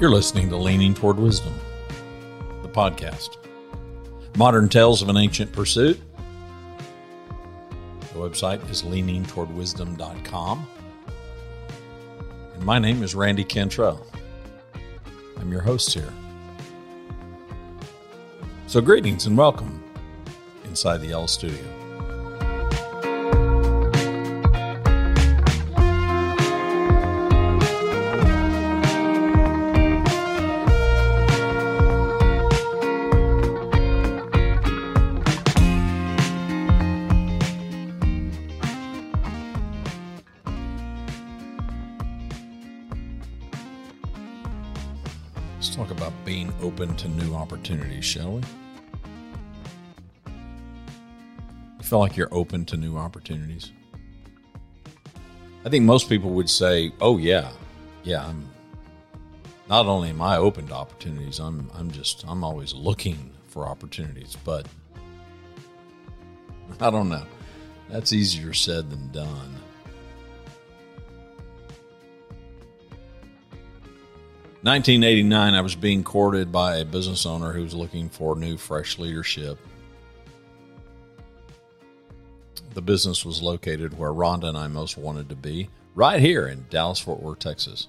You're listening to Leaning Toward Wisdom, the podcast. Modern Tales of an Ancient Pursuit. The website is leaningtowardwisdom.com. And my name is Randy Cantrell. I'm your host here. So, greetings and welcome inside the Yellow Studio. Shall we? You feel like you're open to new opportunities? I think most people would say, "Oh yeah, yeah." I'm not only am I open to opportunities, I'm I'm just I'm always looking for opportunities. But I don't know. That's easier said than done. 1989, I was being courted by a business owner who was looking for new, fresh leadership. The business was located where Rhonda and I most wanted to be, right here in Dallas, Fort Worth, Texas.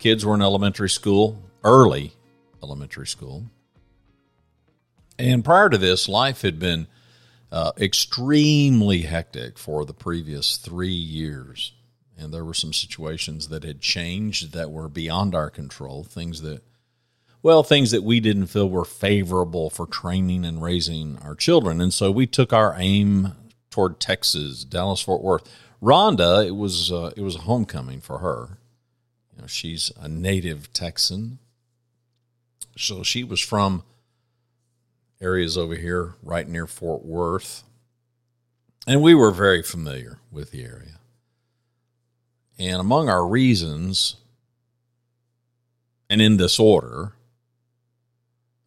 Kids were in elementary school, early elementary school. And prior to this, life had been uh, extremely hectic for the previous three years and there were some situations that had changed that were beyond our control things that well things that we didn't feel were favorable for training and raising our children. And so we took our aim toward texas dallas fort worth. Rhonda it was uh, it was a homecoming for her. You know she's a native texan. So she was from areas over here right near fort worth. And we were very familiar with the area and among our reasons, and in this order,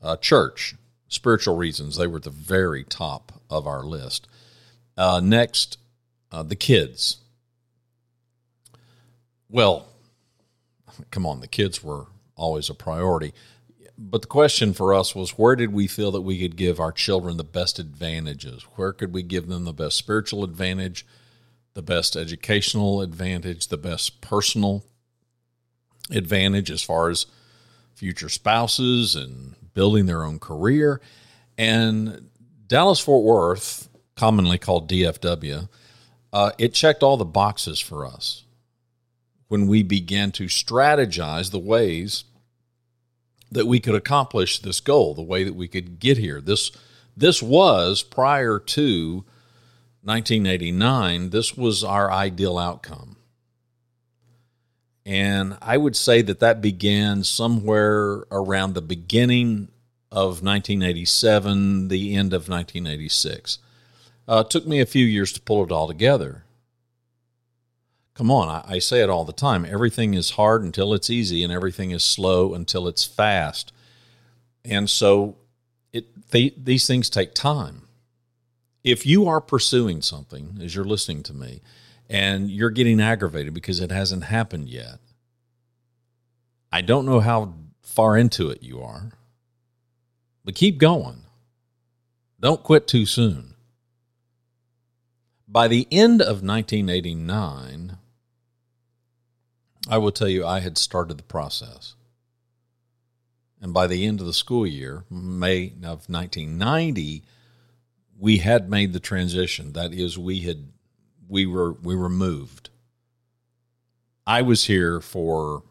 uh, church, spiritual reasons, they were at the very top of our list. Uh, next, uh, the kids. Well, come on, the kids were always a priority. But the question for us was where did we feel that we could give our children the best advantages? Where could we give them the best spiritual advantage? The best educational advantage, the best personal advantage as far as future spouses and building their own career. And Dallas Fort Worth, commonly called DFW, uh, it checked all the boxes for us when we began to strategize the ways that we could accomplish this goal, the way that we could get here. This this was prior to 1989, this was our ideal outcome. And I would say that that began somewhere around the beginning of 1987, the end of 1986. Uh, it took me a few years to pull it all together. Come on, I, I say it all the time. Everything is hard until it's easy, and everything is slow until it's fast. And so it, they, these things take time if you are pursuing something as you're listening to me and you're getting aggravated because it hasn't happened yet, I don't know how far into it you are, but keep going. Don't quit too soon. By the end of 1989, I will tell you I had started the process. And by the end of the school year, May of 1990, we had made the transition. That is, we had we were we were moved. I was here for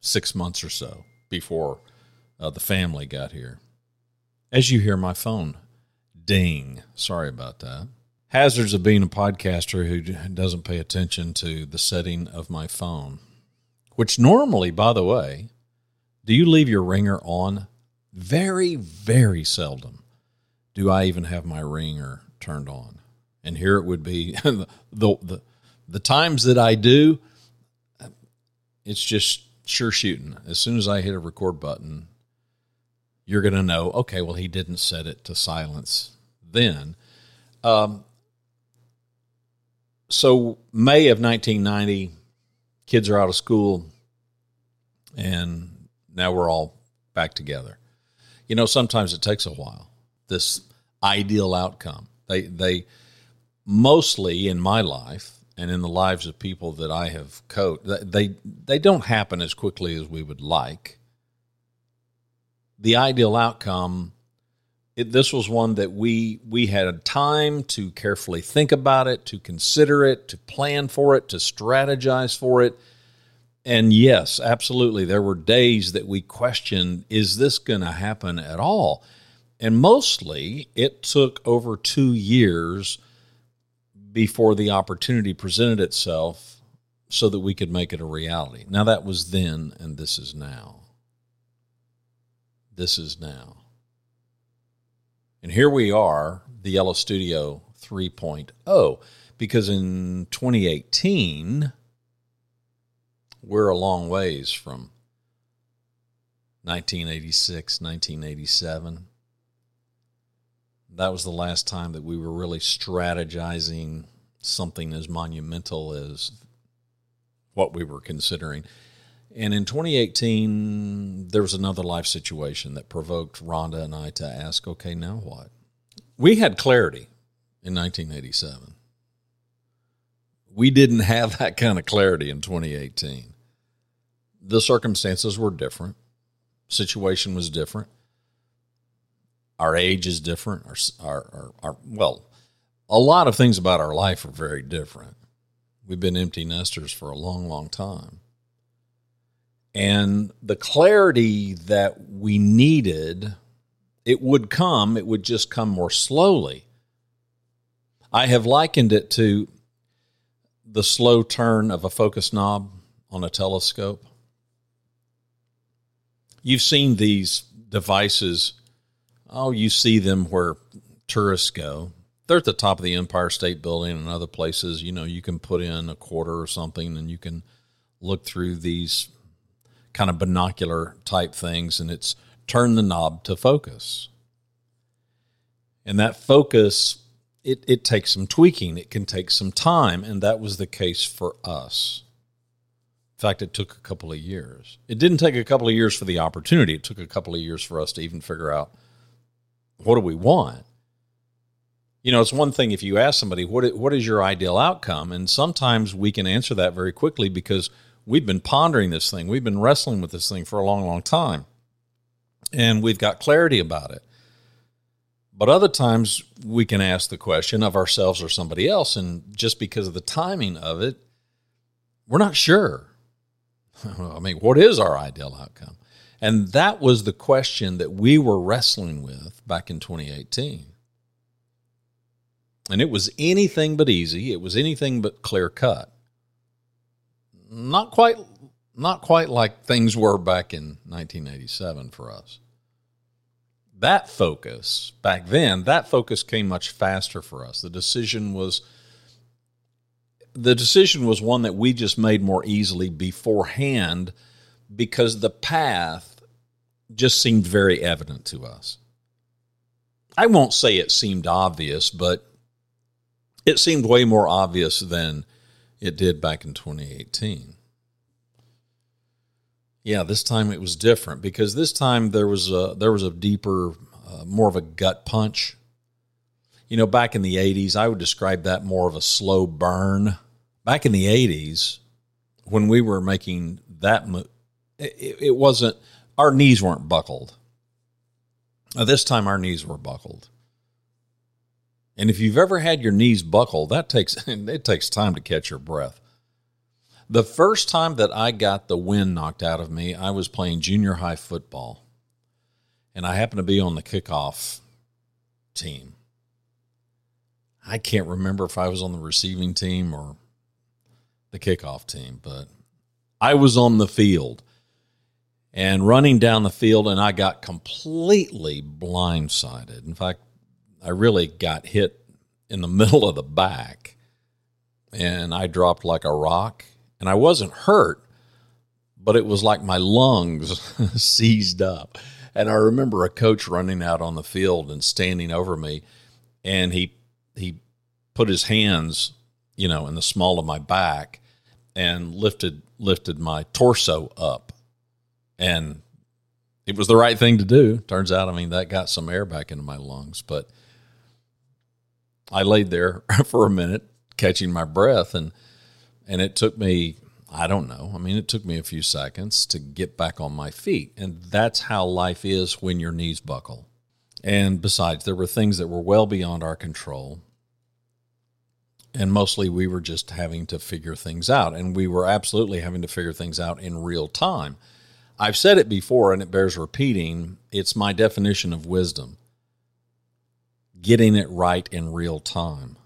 six months or so before uh, the family got here. As you hear my phone ding, sorry about that. Hazards of being a podcaster who doesn't pay attention to the setting of my phone, which normally, by the way, do you leave your ringer on? Very, very seldom do I even have my ringer turned on? And here it would be the, the, the times that I do, it's just sure shooting. As soon as I hit a record button, you're going to know, okay, well, he didn't set it to silence then. Um, so, May of 1990, kids are out of school. And now we're all back together. You know, sometimes it takes a while. This ideal outcome. They they mostly in my life and in the lives of people that I have coached, they they don't happen as quickly as we would like. The ideal outcome it, this was one that we we had time to carefully think about it, to consider it, to plan for it, to strategize for it. And yes, absolutely, there were days that we questioned: Is this going to happen at all? And mostly, it took over two years before the opportunity presented itself, so that we could make it a reality. Now that was then, and this is now. This is now. And here we are, the Yellow Studio 3.0, because in 2018, we're a long ways from 1986, 1987. That was the last time that we were really strategizing something as monumental as what we were considering. And in 2018, there was another life situation that provoked Rhonda and I to ask, okay, now what? We had clarity in 1987. We didn't have that kind of clarity in 2018. The circumstances were different, situation was different. Our age is different. Our, our, our, our well, a lot of things about our life are very different. We've been empty nesters for a long, long time and the clarity that we needed it would come it would just come more slowly i have likened it to the slow turn of a focus knob on a telescope you've seen these devices oh you see them where tourists go they're at the top of the empire state building and other places you know you can put in a quarter or something and you can look through these kind of binocular type things, and it's turn the knob to focus. And that focus, it, it takes some tweaking, it can take some time, and that was the case for us. In fact, it took a couple of years. It didn't take a couple of years for the opportunity, it took a couple of years for us to even figure out what do we want. You know, it's one thing if you ask somebody, what, what is your ideal outcome? And sometimes we can answer that very quickly because we've been pondering this thing. We've been wrestling with this thing for a long, long time. And we've got clarity about it. But other times we can ask the question of ourselves or somebody else. And just because of the timing of it, we're not sure. I mean, what is our ideal outcome? And that was the question that we were wrestling with back in 2018. And it was anything but easy, it was anything but clear cut not quite not quite like things were back in 1987 for us. That focus back then, that focus came much faster for us. The decision was the decision was one that we just made more easily beforehand because the path just seemed very evident to us. I won't say it seemed obvious, but it seemed way more obvious than it did back in 2018. Yeah, this time it was different because this time there was a there was a deeper, uh, more of a gut punch. You know, back in the 80s, I would describe that more of a slow burn. Back in the 80s, when we were making that, it, it wasn't our knees weren't buckled. Now, this time our knees were buckled. And if you've ever had your knees buckled, that takes it takes time to catch your breath. The first time that I got the wind knocked out of me, I was playing junior high football. And I happened to be on the kickoff team. I can't remember if I was on the receiving team or the kickoff team, but I was on the field and running down the field, and I got completely blindsided. In fact, I really got hit in the middle of the back and I dropped like a rock. And I wasn't hurt, but it was like my lungs seized up. And I remember a coach running out on the field and standing over me, and he he put his hands, you know, in the small of my back and lifted lifted my torso up. And it was the right thing to do. Turns out, I mean, that got some air back into my lungs, but I laid there for a minute catching my breath and and it took me I don't know. I mean, it took me a few seconds to get back on my feet. And that's how life is when your knees buckle. And besides, there were things that were well beyond our control. And mostly we were just having to figure things out. And we were absolutely having to figure things out in real time. I've said it before and it bears repeating. It's my definition of wisdom getting it right in real time.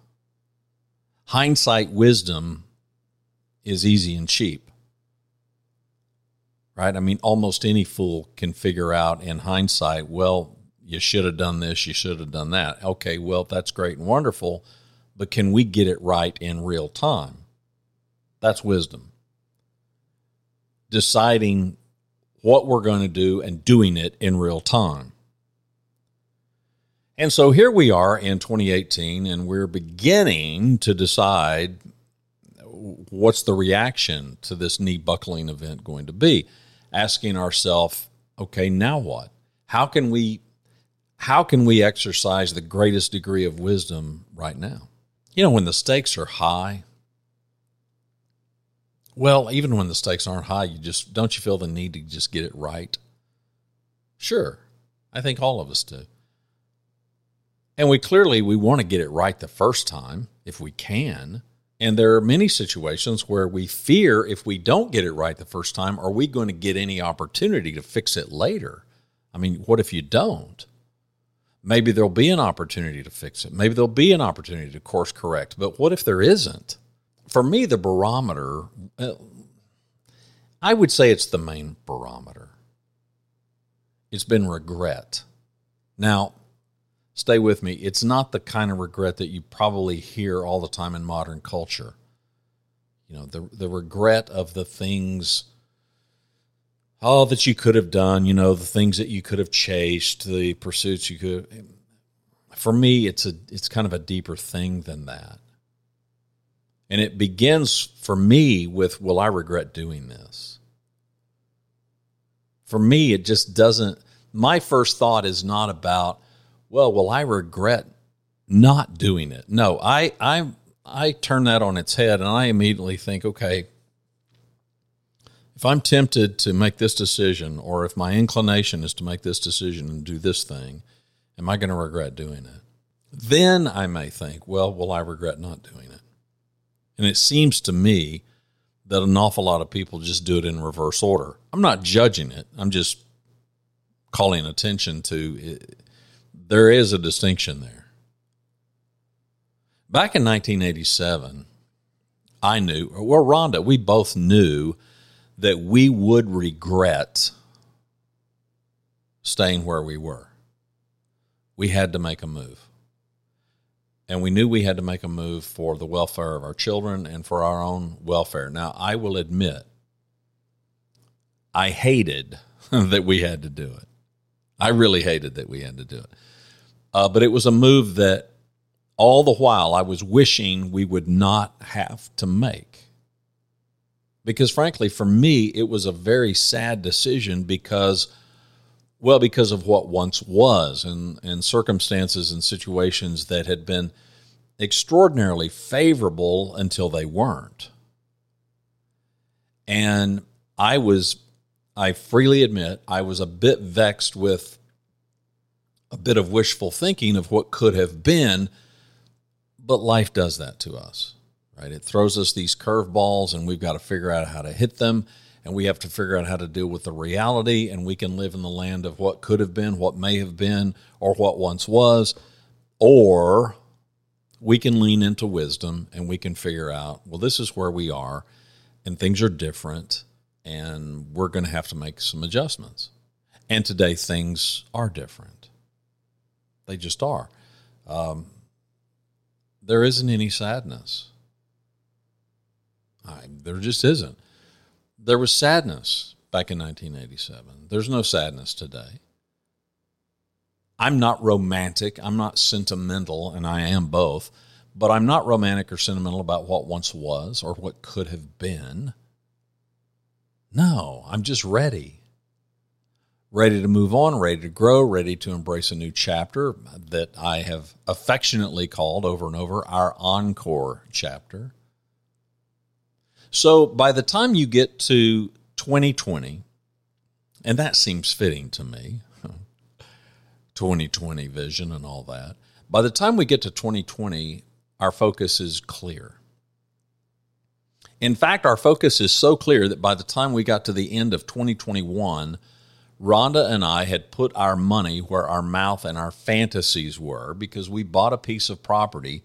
Hindsight wisdom is easy and cheap. Right? I mean, almost any fool can figure out in hindsight, well, you should have done this, you should have done that. Okay, well, that's great and wonderful, but can we get it right in real time? That's wisdom. Deciding what we're going to do and doing it in real time. And so here we are in 2018, and we're beginning to decide what's the reaction to this knee buckling event going to be? Asking ourselves, okay, now what? How can we how can we exercise the greatest degree of wisdom right now? You know, when the stakes are high, well, even when the stakes aren't high, you just don't you feel the need to just get it right? Sure. I think all of us do. And we clearly we want to get it right the first time if we can. And there are many situations where we fear if we don't get it right the first time, are we going to get any opportunity to fix it later? I mean, what if you don't? Maybe there'll be an opportunity to fix it. Maybe there'll be an opportunity to course correct. But what if there isn't? For me, the barometer, uh, I would say it's the main barometer. It's been regret. Now, stay with me. It's not the kind of regret that you probably hear all the time in modern culture. You know, the the regret of the things all that you could have done, you know, the things that you could have chased, the pursuits you could for me it's a it's kind of a deeper thing than that. And it begins for me with will I regret doing this? For me it just doesn't my first thought is not about well, will I regret not doing it? No, I I I turn that on its head and I immediately think, okay, if I'm tempted to make this decision or if my inclination is to make this decision and do this thing, am I going to regret doing it? Then I may think, well, will I regret not doing it? And it seems to me that an awful lot of people just do it in reverse order. I'm not judging it. I'm just calling attention to it there is a distinction there. Back in 1987, I knew, well, Rhonda, we both knew that we would regret staying where we were. We had to make a move. And we knew we had to make a move for the welfare of our children and for our own welfare. Now, I will admit, I hated that we had to do it. I really hated that we had to do it. Uh, but it was a move that all the while I was wishing we would not have to make. Because frankly, for me, it was a very sad decision because, well, because of what once was and, and circumstances and situations that had been extraordinarily favorable until they weren't. And I was, I freely admit, I was a bit vexed with a bit of wishful thinking of what could have been, but life does that to us, right? It throws us these curveballs, and we've got to figure out how to hit them, and we have to figure out how to deal with the reality, and we can live in the land of what could have been, what may have been, or what once was, or we can lean into wisdom and we can figure out, well, this is where we are, and things are different, and we're going to have to make some adjustments. And today, things are different they just are. Um, there isn't any sadness. I, there just isn't. There was sadness back in 1987. There's no sadness today. I'm not romantic. I'm not sentimental, and I am both. But I'm not romantic or sentimental about what once was or what could have been. No, I'm just ready. ready to move on, ready to grow, ready to embrace a new chapter that I have affectionately called over and over our encore chapter. So by the time you get to 2020, and that seems fitting to me 2020 vision and all that. By the time we get to 2020, our focus is clear. In fact, our focus is so clear that by the time we got to the end of 2021, Rhonda and I had put our money where our mouth and our fantasies were because we bought a piece of property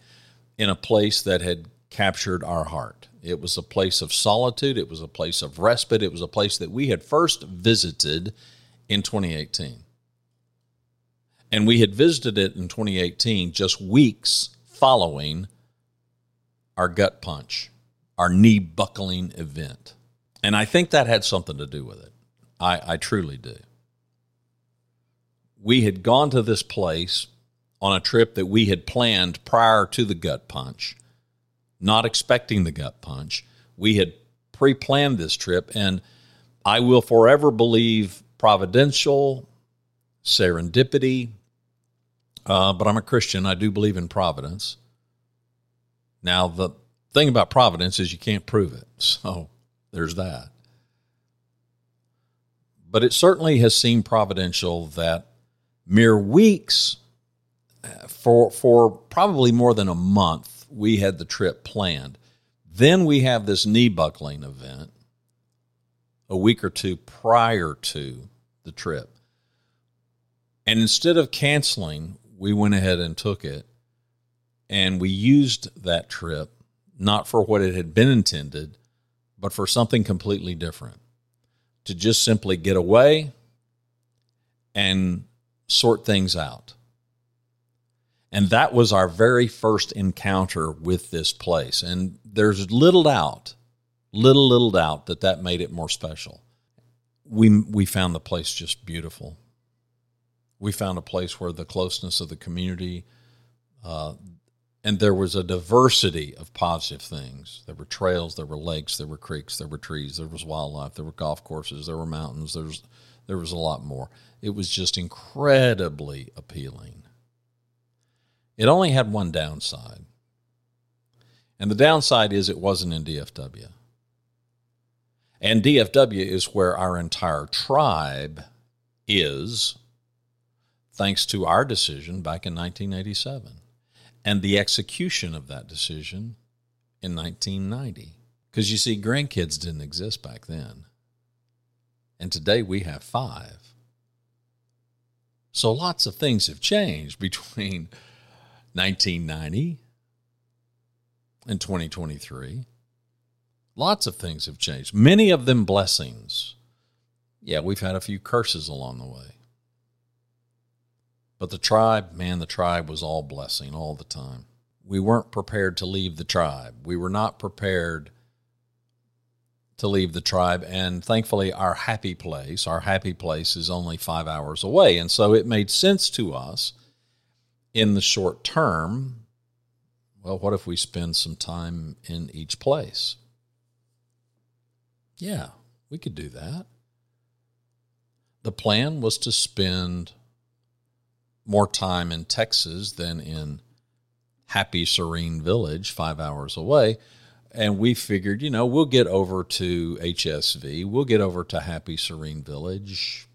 in a place that had captured our heart. It was a place of solitude, it was a place of respite, it was a place that we had first visited in 2018. And we had visited it in 2018 just weeks following our gut punch, our knee buckling event. And I think that had something to do with it. I, I truly do. We had gone to this place on a trip that we had planned prior to the gut punch, not expecting the gut punch. We had pre planned this trip, and I will forever believe providential, serendipity, uh, but I'm a Christian. I do believe in providence. Now, the thing about providence is you can't prove it. So there's that. But it certainly has seemed providential that mere weeks, uh, for, for probably more than a month, we had the trip planned. Then we have this knee buckling event a week or two prior to the trip. And instead of canceling, we went ahead and took it. And we used that trip not for what it had been intended, but for something completely different to just simply get away and sort things out. And that was our very first encounter with this place. And there's little doubt, little, little doubt that that made it more special. We, we found the place just beautiful. We found a place where the closeness of the community, uh, and there was a diversity of positive things. There were trails, there were lakes, there were creeks, there were trees, there was wildlife, there were golf courses, there were mountains, there was there was a lot more. It was just incredibly appealing. It only had one downside. And the downside is it wasn't in DFW. And DFW is where our entire tribe is, thanks to our decision back in 1987 and the execution of that decision in 1990. Because you see, grandkids didn't exist back then. And today we have five. So lots of things have changed between 1990 and 2023. Lots of things have changed, many of them blessings. Yeah, we've had a few curses along the way. But the tribe, man, the tribe was all blessing all the time. We weren't prepared to leave the tribe. We were not prepared to leave the tribe. And thankfully, our happy place, our happy place is only five hours away. And so it made sense to us in the short term. Well, what if we spend some time in each place? Yeah, we could do that. The plan was to spend more time in Texas than in happy, serene village five hours away. And we figured, you know, we'll get over to HSV, we'll get over to Happy Serene Village.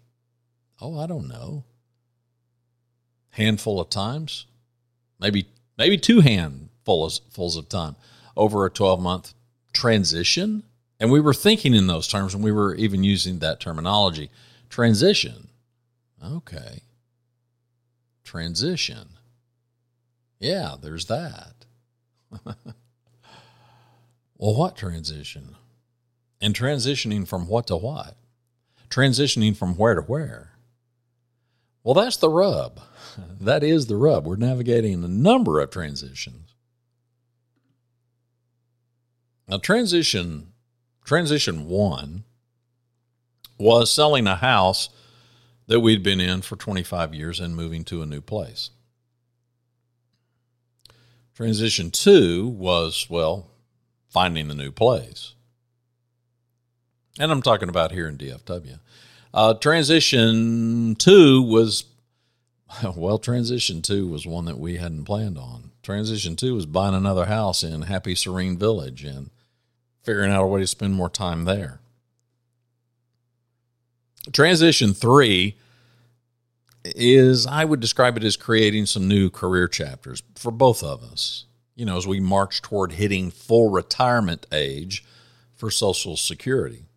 Oh, I don't know. Handful of times, maybe maybe two handfuls of time over a 12 month transition. And we were thinking in those terms, and we were even using that terminology transition. Okay transition. Yeah, there's that. well, what transition? And transitioning from what to what? Transitioning from where to where? Well, that's the rub. That is the rub. We're navigating a number of transitions. Now, transition transition one was selling a house that we'd been in for 25 years and moving to a new place. Transition two was, well, finding a new place. And I'm talking about here in DFW. Uh, transition two was, well, transition two was one that we hadn't planned on. Transition two was buying another house in Happy Serene Village and figuring out a way to spend more time there. Transition three is, I would describe it as creating some new career chapters for both of us. You know, as we march toward hitting full retirement age for Social Security.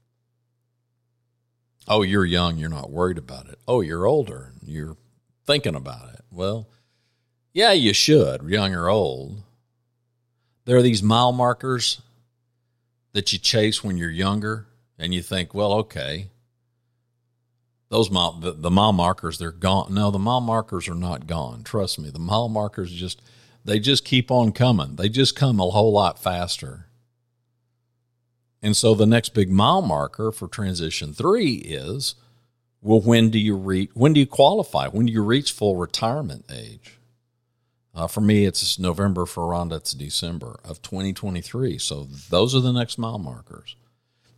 Oh, you're young, you're not worried about it. Oh, you're older, you're thinking about it. Well, yeah, you should, young or old. There are these mile markers that you chase when you're younger, and you think, well, okay, those mile the, the mile markers they're gone. No, the mile markers are not gone. Trust me, the mile markers just they just keep on coming. They just come a whole lot faster. And so the next big mile marker for transition three is well, when do you reach? When do you qualify? When do you reach full retirement age? Uh, for me, it's November. For Rhonda, it's December of 2023. So those are the next mile markers.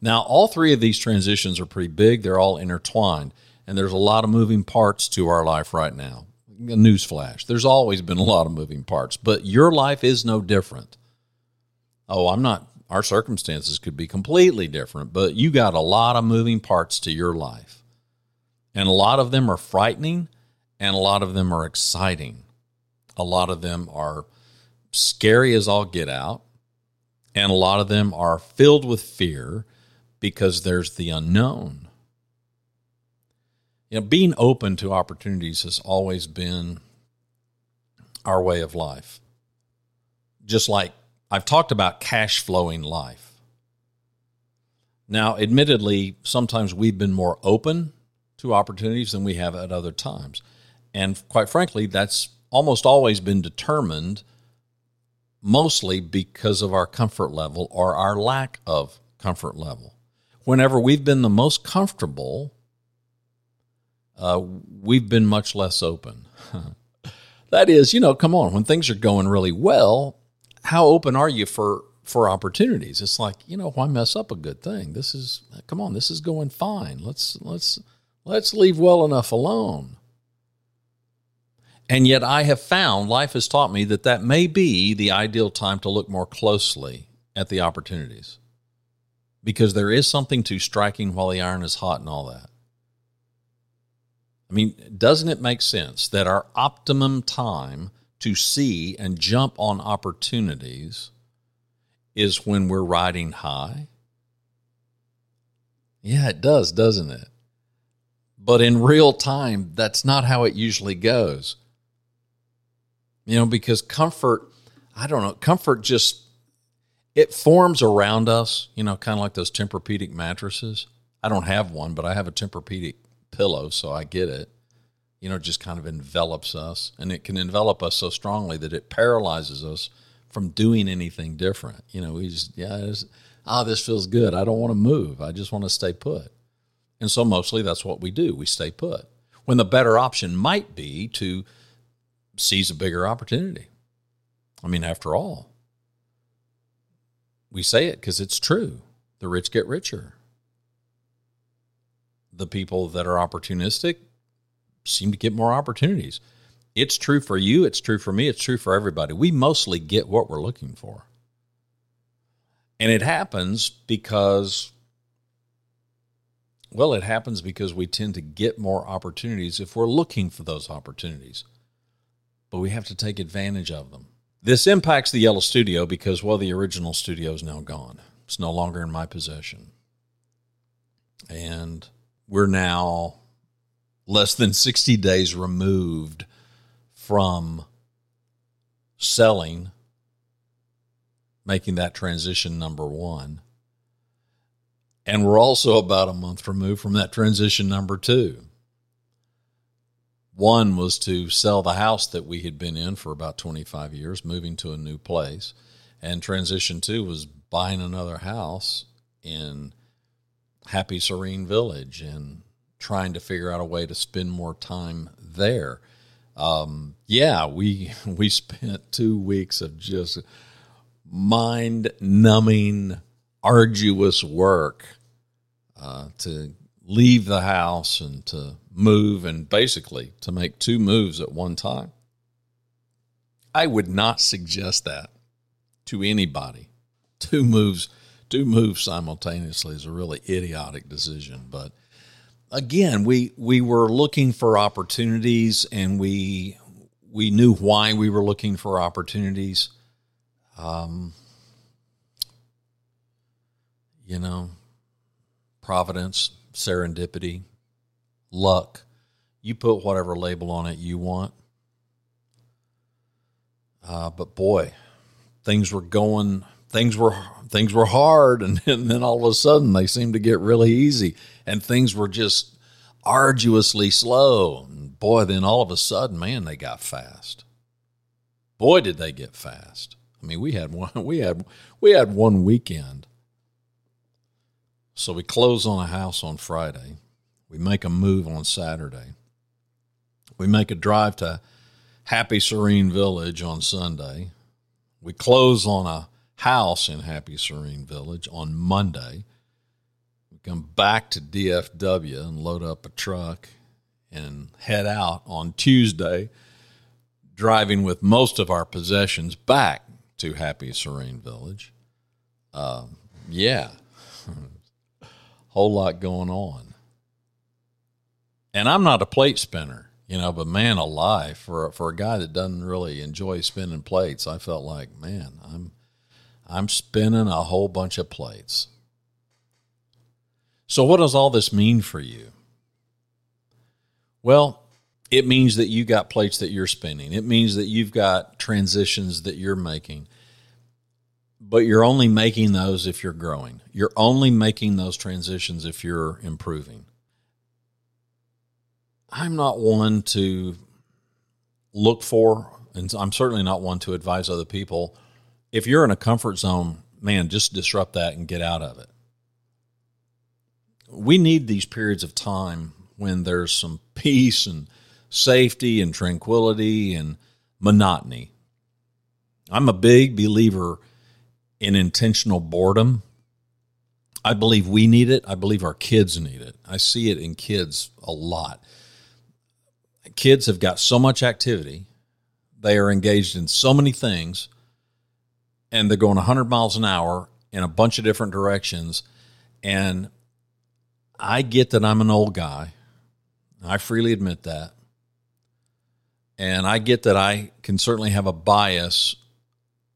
Now, all three of these transitions are pretty big. They're all intertwined, and there's a lot of moving parts to our life right now. Newsflash: there's always been a lot of moving parts, but your life is no different. Oh, I'm not. Our circumstances could be completely different, but you got a lot of moving parts to your life, and a lot of them are frightening, and a lot of them are exciting a lot of them are scary as all get out. And a lot of them are filled with fear because there's the unknown. You know, being open to opportunities has always been our way of life. Just like I've talked about cash flowing life. Now, admittedly, sometimes we've been more open to opportunities than we have at other times. And quite frankly, that's almost always been determined mostly because of our comfort level or our lack of comfort level. Whenever we've been the most comfortable, uh, we've been much less open. that is, you know, come on, when things are going really well, how open are you for for opportunities? It's like, you know, why mess up a good thing? This is come on, this is going fine. Let's let's let's leave well enough alone. And yet, I have found, life has taught me that that may be the ideal time to look more closely at the opportunities because there is something to striking while the iron is hot and all that. I mean, doesn't it make sense that our optimum time to see and jump on opportunities is when we're riding high? Yeah, it does, doesn't it? But in real time, that's not how it usually goes. You know, because comfort, I don't know, comfort just it forms around us, you know, kind of like those Tempur-Pedic mattresses. I don't have one, but I have a Tempur-Pedic pillow, so I get it. You know, just kind of envelops us, and it can envelop us so strongly that it paralyzes us from doing anything different. You know, we just yeah, ah, oh, this feels good. I don't want to move. I just want to stay put. And so mostly that's what we do. We stay put. When the better option might be to seize a bigger opportunity. I mean, after all, we say it because it's true. The rich get richer. The people that are opportunistic seem to get more opportunities. It's true for you, it's true for me, it's true for everybody. We mostly get what we're looking for. And it happens because, well, it happens because we tend to get more opportunities if we're looking for those opportunities but we have to take advantage of them. This impacts the Yellow Studio because, well, the original studio is now gone. It's no longer in my possession. And we're now less than 60 days removed from selling, making that transition number one. And we're also about a month removed from that transition number two. One was to sell the house that we had been in for about 25 years, moving to a new place. And transition two was buying another house in Happy Serene Village and trying to figure out a way to spend more time there. Um, yeah, we we spent two weeks of just mind numbing, arduous work uh, to leave the house and to move and basically to make two moves at one time. I would not suggest that to anybody. Two moves, two moves simultaneously is a really idiotic decision, but again, we we were looking for opportunities and we we knew why we were looking for opportunities. Um, you know, providence, serendipity, luck. You put whatever label on it you want. Uh, but boy, things were going, things were things were hard, and, and then all of a sudden they seemed to get really easy, and things were just arduously slow. And boy, then all of a sudden, man, they got fast. Boy, did they get fast. I mean, we had one we had we had one weekend. So we close on a house on Friday. We make a move on Saturday. We make a drive to Happy Serene Village on Sunday. We close on a house in Happy Serene Village on Monday. We come back to DFW and load up a truck and head out on Tuesday, driving with most of our possessions back to Happy Serene Village. Uh, yeah, whole lot going on. And I'm not a plate spinner, you know, but man alive, for for a guy that doesn't really enjoy spinning plates, I felt like, man, I'm I'm spinning a whole bunch of plates. So what does all this mean for you? Well, it means that you got plates that you're spinning. It means that you've got transitions that you're making. But you're only making those if you're growing. You're only making those transitions if you're improving. I'm not one to look for, and I'm certainly not one to advise other people. If you're in a comfort zone, man, just disrupt that and get out of it. We need these periods of time when there's some peace and safety and tranquility and monotony. I'm a big believer in intentional boredom. I believe we need it. I believe our kids need it. I see it in kids a lot. Kids have got so much activity, they are engaged in so many things, and they're going 100 miles an hour in a bunch of different directions. And I get that I'm an old guy. I freely admit that. And I get that I can certainly have a bias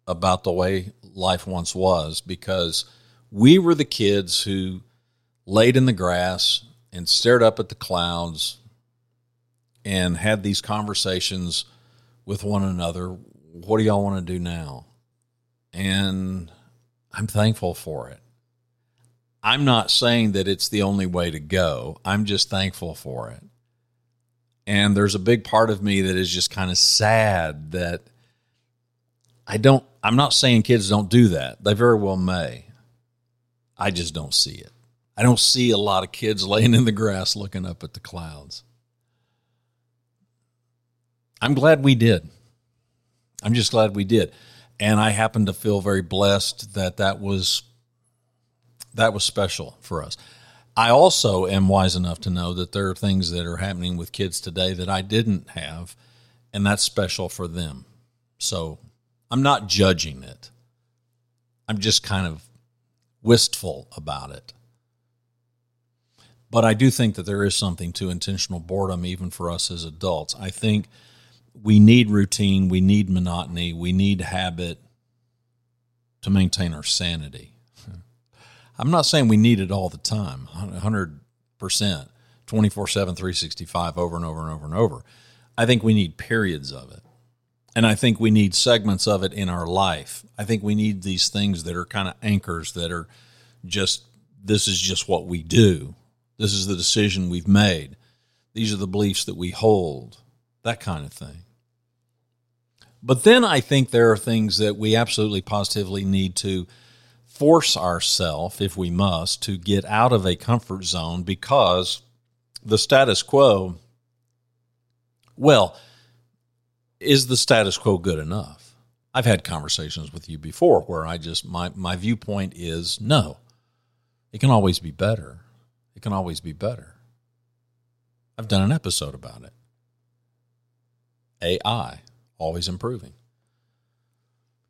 about the way life once was because we were the kids who laid in the grass and stared up at the clouds and had these conversations with one another. What do y'all want to do now? And I'm thankful for it. I'm not saying that it's the only way to go. I'm just thankful for it. And there's a big part of me that is just kind of sad that I don't, I'm not saying kids don't do that. They very well may. I just don't see it. I don't see a lot of kids laying in the grass looking up at the clouds. I'm glad we did. I'm just glad we did. And I happen to feel very blessed that that was that was special for us. I also am wise enough to know that there are things that are happening with kids today that I didn't have, and that's special for them. So I'm not judging it. I'm just kind of wistful about it. But I do think that there is something to intentional boredom, even for us as adults. I think we need routine, we need monotony, we need habit to maintain our sanity. I'm not saying we need it all the time, 100%, 24 7, 365, over and over and over and over. I think we need periods of it. And I think we need segments of it in our life. I think we need these things that are kind of anchors that are just, this is just what we do. This is the decision we've made. These are the beliefs that we hold, that kind of thing. But then I think there are things that we absolutely positively need to force ourselves, if we must, to get out of a comfort zone because the status quo, well, is the status quo good enough? I've had conversations with you before where I just, my, my viewpoint is no, it can always be better. It can always be better. I've done an episode about it. AI, always improving.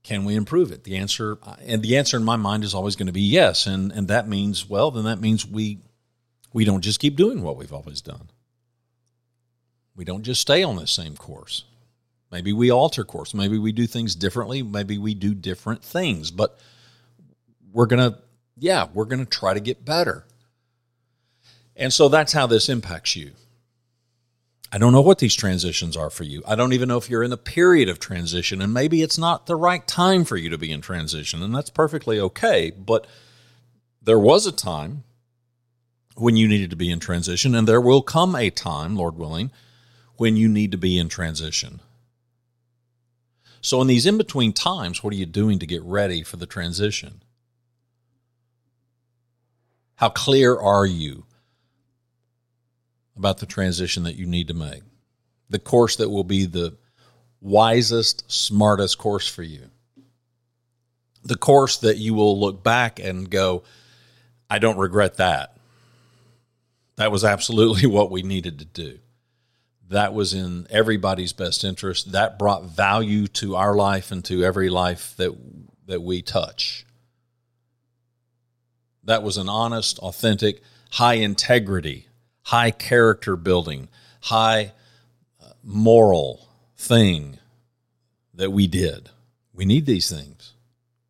Can we improve it? The answer, and the answer in my mind is always going to be yes. And, and that means, well, then that means we, we don't just keep doing what we've always done. We don't just stay on the same course. Maybe we alter course. Maybe we do things differently. Maybe we do different things. But we're going to, yeah, we're going to try to get better. And so that's how this impacts you. I don't know what these transitions are for you. I don't even know if you're in a period of transition, and maybe it's not the right time for you to be in transition, and that's perfectly okay. But there was a time when you needed to be in transition, and there will come a time, Lord willing, when you need to be in transition. So, in these in between times, what are you doing to get ready for the transition? How clear are you about the transition that you need to make? The course that will be the wisest, smartest course for you. The course that you will look back and go, I don't regret that. That was absolutely what we needed to do. That was in everybody's best interest. That brought value to our life and to every life that that we touch. That was an honest, authentic, high integrity, high character building, high uh, moral thing that we did. We need these things.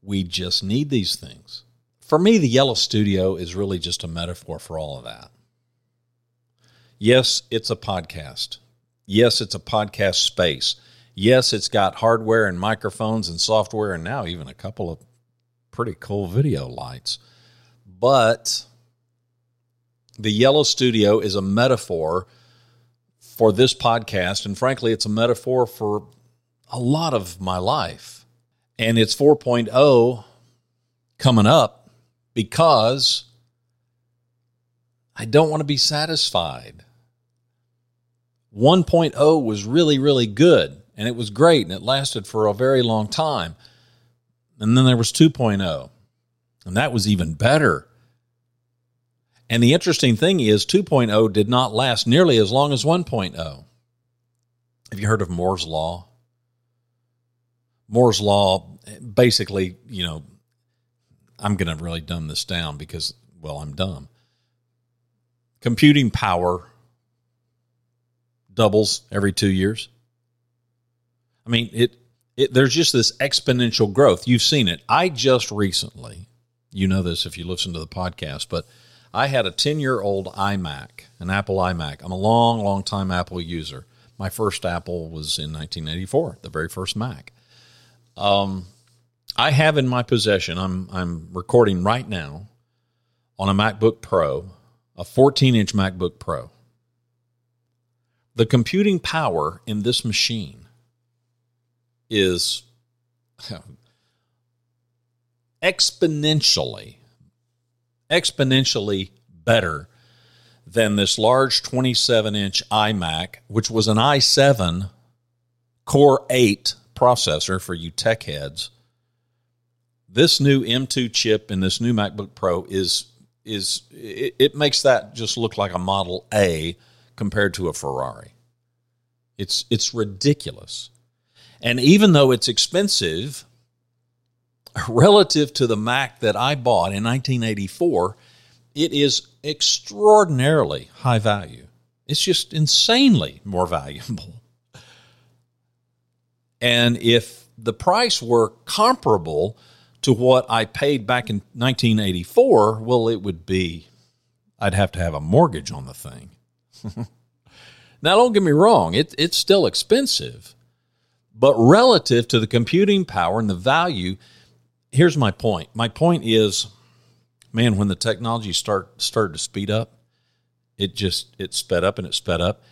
We just need these things. For me, the Yellow Studio is really just a metaphor for all of that. Yes, it's a podcast. Yes, it's a podcast space. Yes, it's got hardware and microphones and software, and now even a couple of pretty cool video lights. But the Yellow Studio is a metaphor for this podcast. And frankly, it's a metaphor for a lot of my life. And it's 4.0 coming up because I don't want to be satisfied. 1.0 was really, really good and it was great and it lasted for a very long time. And then there was 2.0 and that was even better. And the interesting thing is 2.0 did not last nearly as long as 1.0. Have you heard of Moore's Law? Moore's Law basically, you know, I'm going to really dumb this down because, well, I'm dumb. Computing power doubles every two years. I mean, it, it there's just this exponential growth. You've seen it. I just recently, you know this if you listen to the podcast, but I had a 10 year old iMac, an Apple iMac. I'm a long, long time Apple user. My first Apple was in 1984, the very first Mac. Um, I have in my possession, I'm, I'm recording right now on a MacBook Pro, a 14 inch MacBook Pro. The computing power in this machine is exponentially exponentially better than this large 27 inch iMac, which was an i7 Core 8 processor for you tech heads. This new M2 chip in this new MacBook Pro is is it, it makes that just look like a Model A compared to a Ferrari. It's it's ridiculous. And even though it's expensive, relative to the Mac that I bought in 1984, it is extraordinarily high value. It's just insanely more valuable. And if the price were comparable to what I paid back in 1984, well, it would be, I'd have to have a mortgage on the thing. now, don't get me wrong, it, it's still expensive, but relative to the computing power and the value, here's my point. My point is, man, when the technology start started to speed up, it just it sped up and it sped up.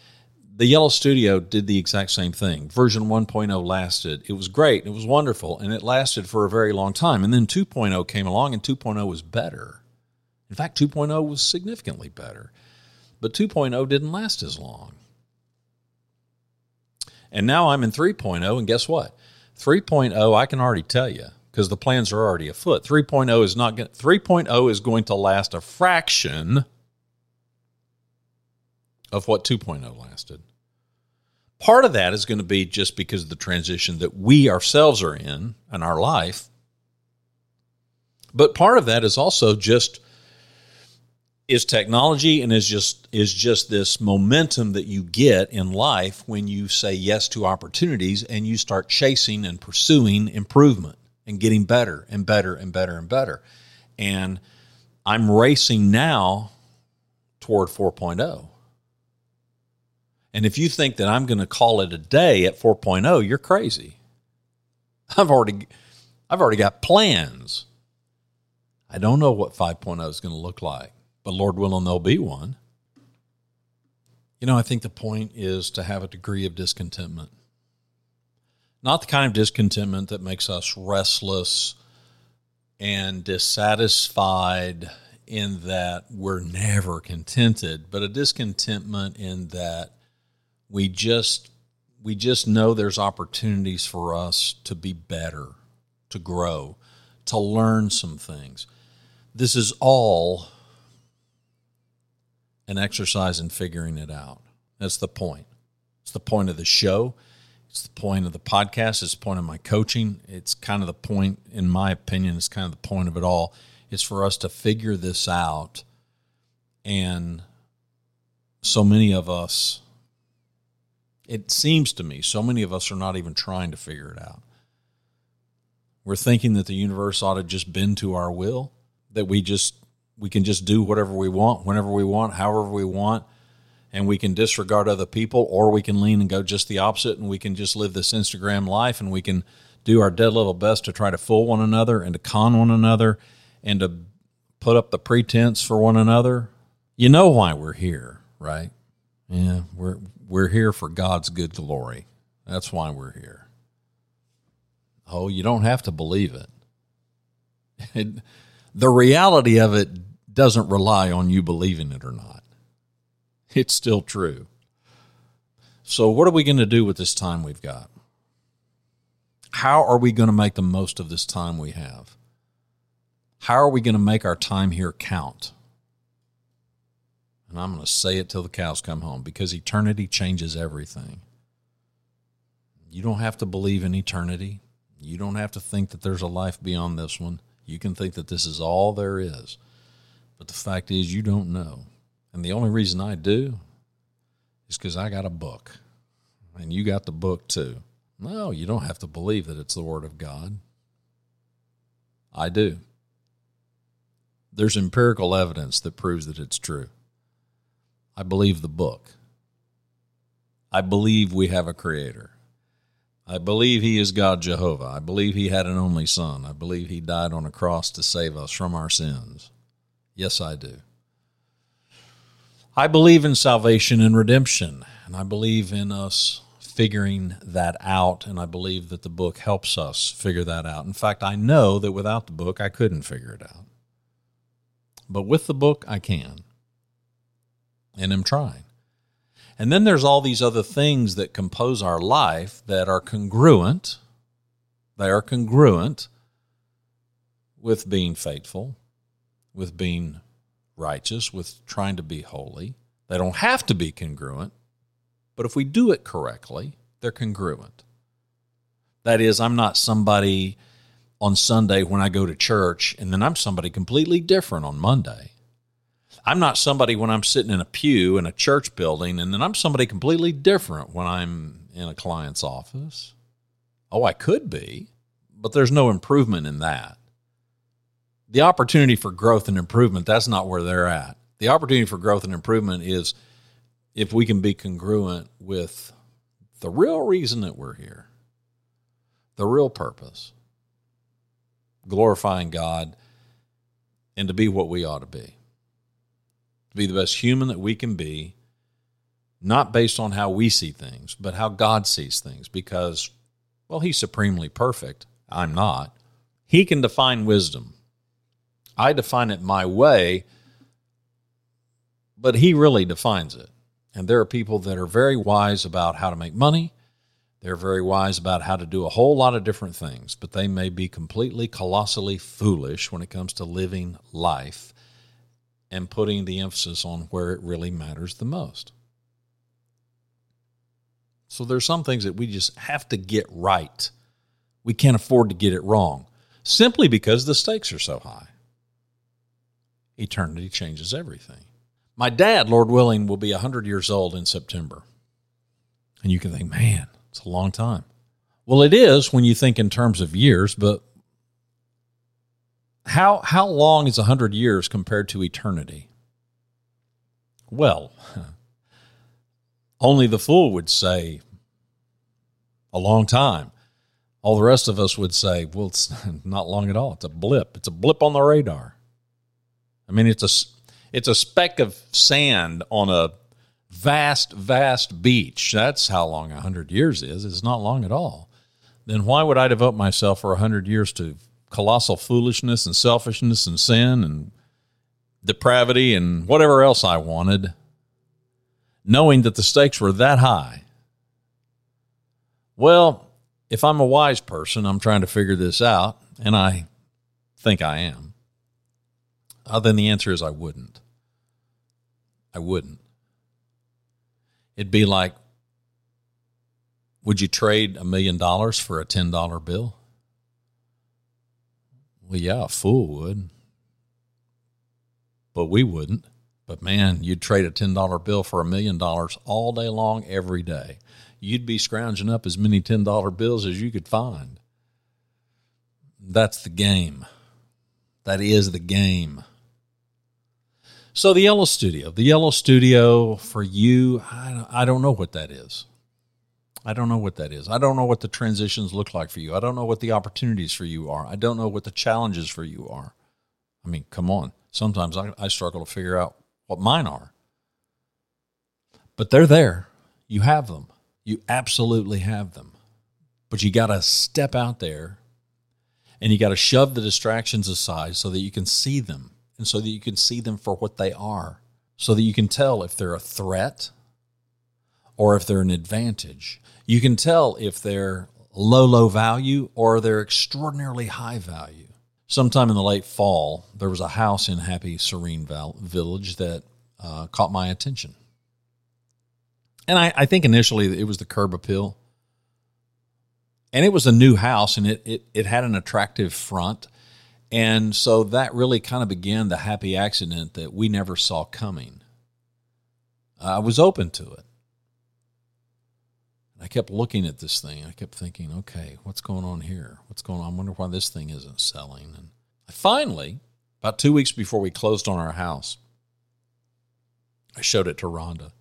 The Yellow Studio did the exact same thing. Version 1.0 lasted. It was great. It was wonderful, and it lasted for a very long time. And then 2.0 came along, and 2.0 was better. In fact, 2.0 was significantly better. But 2.0 didn't last as long. And now I'm in 3.0, and guess what? 3.0, I can already tell you, because the plans are already afoot. 3.0 is not going 3.0 is going to last a fraction of what 2.0 lasted. Part of that is going to be just because of the transition that we ourselves are in in our life. But part of that is also just is technology and is just is just this momentum that you get in life when you say yes to opportunities and you start chasing and pursuing improvement and getting better and better and better and better. And I'm racing now toward 4.0. And if you think that I'm going to call it a day at 4.0, you're crazy. I've already I've already got plans. I don't know what 5.0 is going to look like but Lord willing, there'll be one. You know, I think the point is to have a degree of discontentment. Not the kind of discontentment that makes us restless and dissatisfied in that we're never contented, but a discontentment in that we just we just know there's opportunities for us to be better, to grow, to learn some things. This is all an exercise in figuring it out. That's the point. It's the point of the show. It's the point of the podcast. It's the point of my coaching. It's kind of the point, in my opinion, it's kind of the point of it all. Is for us to figure this out. And so many of us, it seems to me, so many of us are not even trying to figure it out. We're thinking that the universe ought to just bend to our will, that we just we can just do whatever we want, whenever we want, however we want, and we can disregard other people, or we can lean and go just the opposite, and we can just live this Instagram life, and we can do our dead level best to try to fool one another and to con one another and to put up the pretense for one another. You know why we're here, right? Yeah, we're we're here for God's good glory. That's why we're here. Oh, you don't have to believe it. it the reality of it doesn't rely on you believing it or not. It's still true. So, what are we going to do with this time we've got? How are we going to make the most of this time we have? How are we going to make our time here count? And I'm going to say it till the cows come home because eternity changes everything. You don't have to believe in eternity. You don't have to think that there's a life beyond this one. You can think that this is all there is. But the fact is, you don't know. And the only reason I do is because I got a book. And you got the book too. No, you don't have to believe that it's the Word of God. I do. There's empirical evidence that proves that it's true. I believe the book. I believe we have a creator. I believe he is God Jehovah. I believe he had an only son. I believe he died on a cross to save us from our sins. Yes, I do. I believe in salvation and redemption, and I believe in us figuring that out, and I believe that the book helps us figure that out. In fact, I know that without the book, I couldn't figure it out. But with the book, I can, and am trying. And then there's all these other things that compose our life that are congruent. They are congruent with being faithful, with being righteous, with trying to be holy. They don't have to be congruent, but if we do it correctly, they're congruent. That is, I'm not somebody on Sunday when I go to church, and then I'm somebody completely different on Monday. I'm not somebody when I'm sitting in a pew in a church building, and then I'm somebody completely different when I'm in a client's office. Oh, I could be, but there's no improvement in that the opportunity for growth and improvement, that's not where they're at. The opportunity for growth and improvement is if we can be congruent with the real reason that we're here, the real purpose, glorifying God, and to be what we ought to be. To be the best human that we can be, not based on how we see things, but how God sees things, because, well, He's supremely perfect. I'm not. He can define wisdom. I define it my way, but he really defines it. And there are people that are very wise about how to make money. They're very wise about how to do a whole lot of different things, but they may be completely colossally foolish when it comes to living life and putting the emphasis on where it really matters the most. So there's some things that we just have to get right. We can't afford to get it wrong simply because the stakes are so high. Eternity changes everything. My dad, Lord willing, will be 100 years old in September. And you can think, man, it's a long time. Well, it is when you think in terms of years, but how, how long is 100 years compared to eternity? Well, only the fool would say a long time. All the rest of us would say, well, it's not long at all. It's a blip. It's a blip on the radar. I mean, it's a it's a speck of sand on a vast, vast beach. That's how long a hundred years is. It's not long at all. Then why would I devote myself for a hundred years to colossal foolishness and selfishness and sin and depravity and whatever else I wanted, knowing that the stakes were that high? Well, if I'm a wise person, I'm trying to figure this out, and I think I am. Uh, then the answer is I wouldn't. I wouldn't. It'd be like, would you trade a million dollars for a $10 bill? Well, yeah, a fool would. But we wouldn't. But man, you'd trade a $10 bill for a million dollars all day long, every day you'd be scrounging up as many $10 bills as you could find. That's the game. That is the game. So, the Yellow Studio. The Yellow Studio for you, I don't know what that is. I don't know what that is. I don't know what the transitions look like for you. I don't know what the opportunities for you are. I don't know what the challenges for you are. I mean, come on. Sometimes I, I struggle to figure out what mine are. But they're there. You have them. You absolutely have them. But you got to step out there and you got to shove the distractions aside so that you can see them and so that you can see them for what they are, so that you can tell if they're a threat or if they're an advantage. You can tell if they're low, low value or they're extraordinarily high value. Sometime in the late fall, there was a house in Happy Serene Village that uh, caught my attention. And I, I think initially it was the curb appeal. And it was a new house and it, it, it had an attractive front. And so that really kind of began the happy accident that we never saw coming. I was open to it. I kept looking at this thing. I kept thinking, okay, what's going on here? What's going on? I wonder why this thing isn't selling. And finally, about two weeks before we closed on our house, I showed it to Rhonda.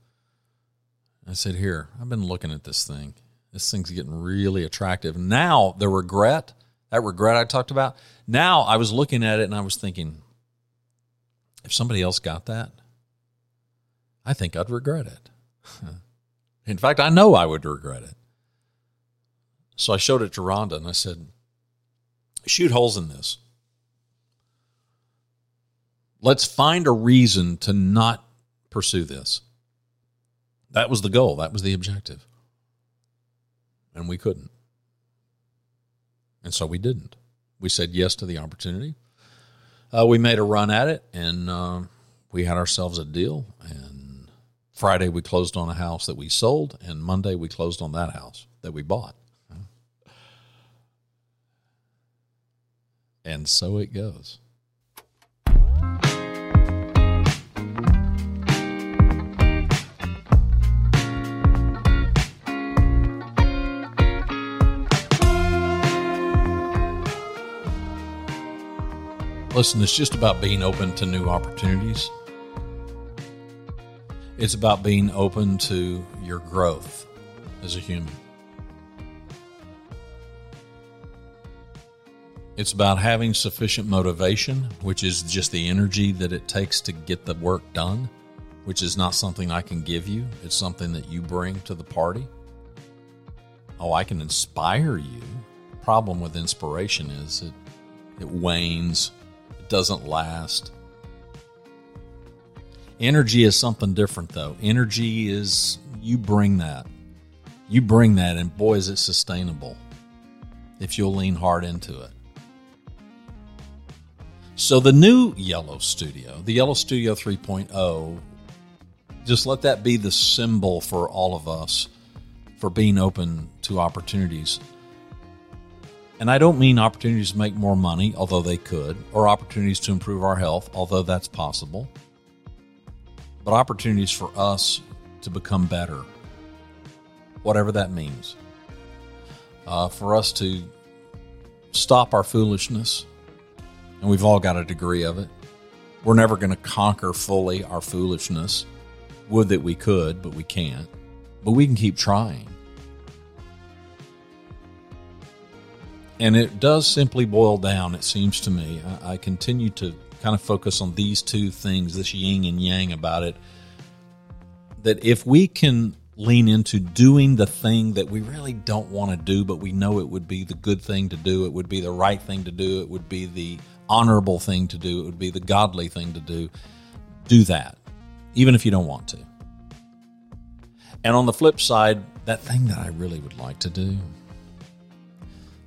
I said, Here, I've been looking at this thing. This thing's getting really attractive. Now, the regret, that regret I talked about, now I was looking at it and I was thinking, if somebody else got that, I think I'd regret it. In fact, I know I would regret it. So I showed it to Rhonda and I said, shoot holes in this. Let's find a reason to not pursue this. That was the goal, that was the objective. And we couldn't. And so we didn't. We said yes to the opportunity. Uh, we made a run at it and uh, we had ourselves a deal. And Friday we closed on a house that we sold, and Monday we closed on that house that we bought. And so it goes. Listen, it's just about being open to new opportunities. It's about being open to your growth as a human. It's about having sufficient motivation, which is just the energy that it takes to get the work done, which is not something I can give you. It's something that you bring to the party. Oh, I can inspire you. Problem with inspiration is it it wanes doesn't last. Energy is something different, though. Energy is, you bring that. You bring that, and boy, is it sustainable if you'll lean hard into it. So, the new Yellow Studio, the Yellow Studio 3.0, just let that be the symbol for all of us for being open to opportunities. And I don't mean opportunities to make more money, although they could, or opportunities to improve our health, although that's possible, but opportunities for us to become better, whatever that means. Uh, for us to stop our foolishness, and we've all got a degree of it. We're never going to conquer fully our foolishness. Would that we could, but we can't. But we can keep trying. And it does simply boil down, it seems to me. I, I continue to kind of focus on these two things, this yin and yang about it. That if we can lean into doing the thing that we really don't want to do, but we know it would be the good thing to do, it would be the right thing to do, it would be the honorable thing to do, it would be the godly thing to do, do that, even if you don't want to. And on the flip side, that thing that I really would like to do,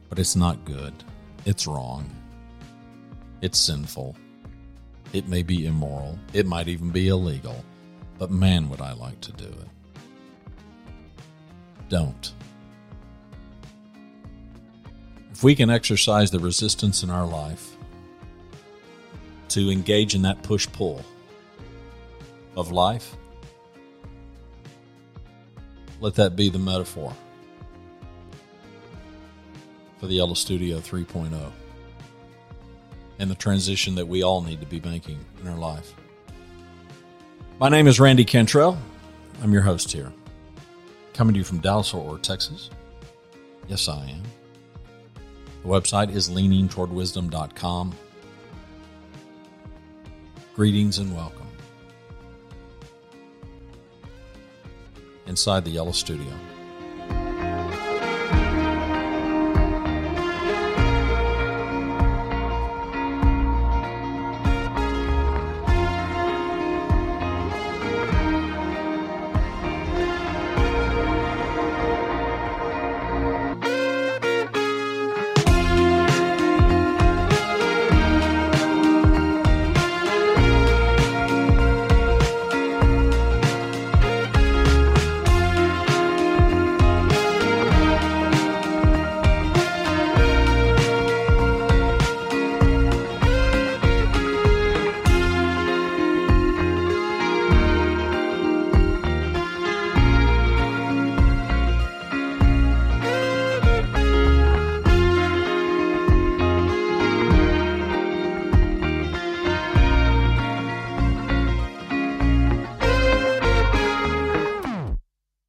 but it's not good, it's wrong, it's sinful, it may be immoral, it might even be illegal, but man, would I like to do it. Don't. If we can exercise the resistance in our life to engage in that push pull of life, let that be the metaphor for the Yellow Studio 3.0 and the transition that we all need to be making in our life. My name is Randy Cantrell. I'm your host here. Coming to you from Dallas, or Texas. Yes, I am. The website is leaningtowardwisdom.com. Greetings and welcome. Inside the Yellow Studio.